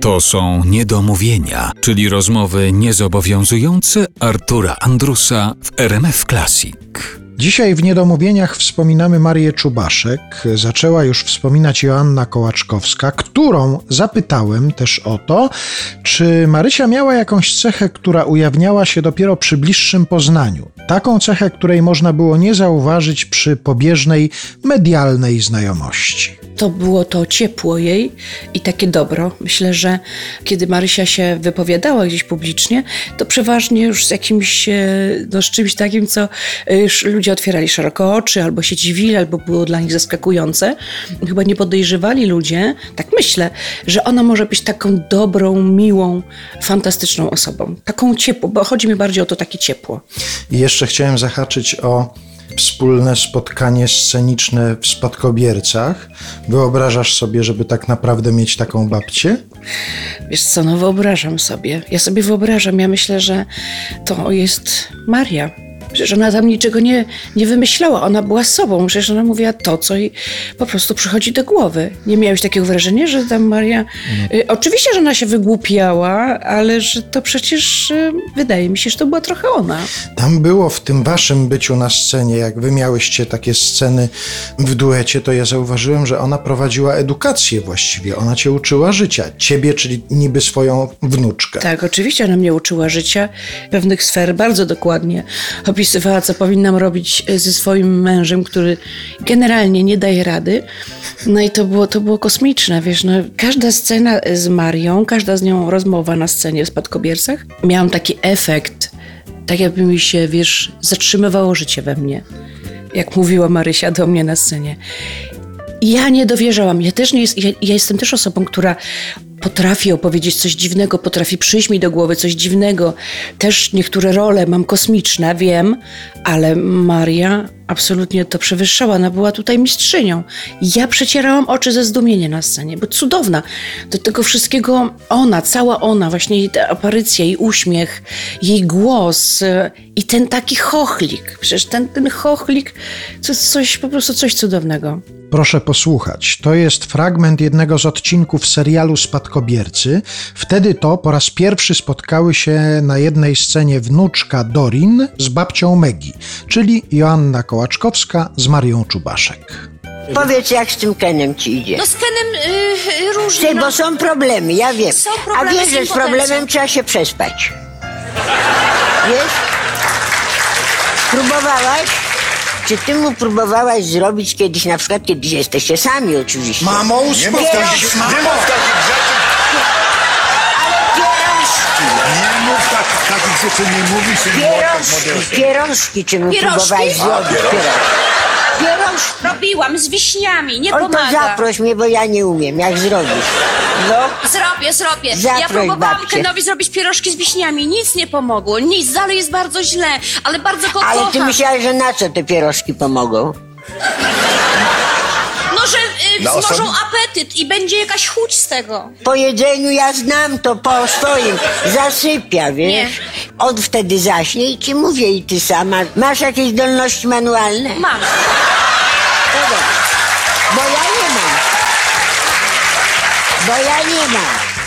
To są niedomówienia, czyli rozmowy niezobowiązujące Artura Andrusa w RMF Classic. Dzisiaj w Niedomówieniach wspominamy Marię Czubaszek. Zaczęła już wspominać Joanna Kołaczkowska, którą zapytałem też o to, czy Marysia miała jakąś cechę, która ujawniała się dopiero przy bliższym poznaniu. Taką cechę, której można było nie zauważyć przy pobieżnej, medialnej znajomości. To było to ciepło jej i takie dobro. Myślę, że kiedy Marysia się wypowiadała gdzieś publicznie, to przeważnie już z jakimś, e, no, z czymś takim, co e, już ludzie otwierali szeroko oczy, albo się dziwili, albo było dla nich zaskakujące. Chyba nie podejrzewali ludzie, tak myślę, że ona może być taką dobrą, miłą, fantastyczną osobą. Taką ciepłą, bo chodzi mi bardziej o to takie ciepło. I jeszcze chciałem zahaczyć o wspólne spotkanie sceniczne w Spadkobiercach. Wyobrażasz sobie, żeby tak naprawdę mieć taką babcię? Wiesz co, no wyobrażam sobie. Ja sobie wyobrażam, ja myślę, że to jest Maria. Przecież ona tam niczego nie, nie wymyślała, ona była sobą. Przecież ona mówiła to, co jej po prostu przychodzi do głowy. Nie miałeś takiego wrażenia, że tam Maria... Y, oczywiście, że ona się wygłupiała, ale że to przecież y, wydaje mi się, że to była trochę ona. Tam było w tym waszym byciu na scenie, jak wy miałyście takie sceny w duecie, to ja zauważyłem, że ona prowadziła edukację właściwie. Ona cię uczyła życia. Ciebie, czyli niby swoją wnuczkę. Tak, oczywiście ona mnie uczyła życia, pewnych sfer bardzo dokładnie opisywała, co powinnam robić ze swoim mężem, który generalnie nie daje rady. No i to było, to było kosmiczne, wiesz, no, każda scena z Marią, każda z nią rozmowa na scenie w Spadkobiercach, miałam taki efekt, tak jakby mi się, wiesz, zatrzymywało życie we mnie. Jak mówiła Marysia do mnie na scenie. Ja nie dowierzałam. Ja też nie jest, ja, ja jestem też osobą, która potrafi opowiedzieć coś dziwnego, potrafi przyjść mi do głowy coś dziwnego. Też niektóre role mam kosmiczne, wiem, ale Maria absolutnie to przewyższała. Ona była tutaj mistrzynią. Ja przecierałam oczy ze zdumienia na scenie, bo cudowna. Do tego wszystkiego ona, cała ona, właśnie jej ta aparycja, jej uśmiech, jej głos e, i ten taki chochlik. Przecież ten, ten chochlik to coś, po prostu coś cudownego. Proszę posłuchać. To jest fragment jednego z odcinków serialu Spadkobiercy. Wtedy to po raz pierwszy spotkały się na jednej scenie wnuczka Dorin z babcią Megi, czyli Joanna Kołaczkowska z Marią Czubaszek. Powiedz, jak z tym Kenem ci idzie. No z Kenem y, y, różnie. Ty, no. bo są problemy, ja wiem. Są A problemy wiesz, z że z problemem trzeba się przespać. Wiesz? Próbowałaś? Czy ty mu próbowałaś zrobić kiedyś, na przykład kiedyś jesteście sami oczywiście. Mamo, Nie mów takich, nie mów takich rzeczy, Pierążki, nie mów tak, takich rzeczy, nie mówisz i pierążki, modelsów. pierążki, czy mu Pierożki? próbowałaś zrobić? Pierążki. Pierążki. Robiłam z wiśniami, nie Oj, to pomaga. zaproś mnie, bo ja nie umiem, jak zrobisz. No. Zrobię, zrobię. Zaproś ja próbowałam babcię. Kenowi zrobić pierożki z wiśniami, nic nie pomogło, nic, dalej jest bardzo źle, ale bardzo go Ale ty kocham. myślałeś, że na co te pierożki pomogą? Wzmożą apetyt i będzie jakaś chuć z tego. Po jedzeniu ja znam to po swoim. Zasypia, wiesz? Nie. On wtedy zaśnie i ci mówię i ty sama. Masz jakieś zdolności manualne? Mam. No dobrze. Bo ja nie mam. Bo ja nie mam.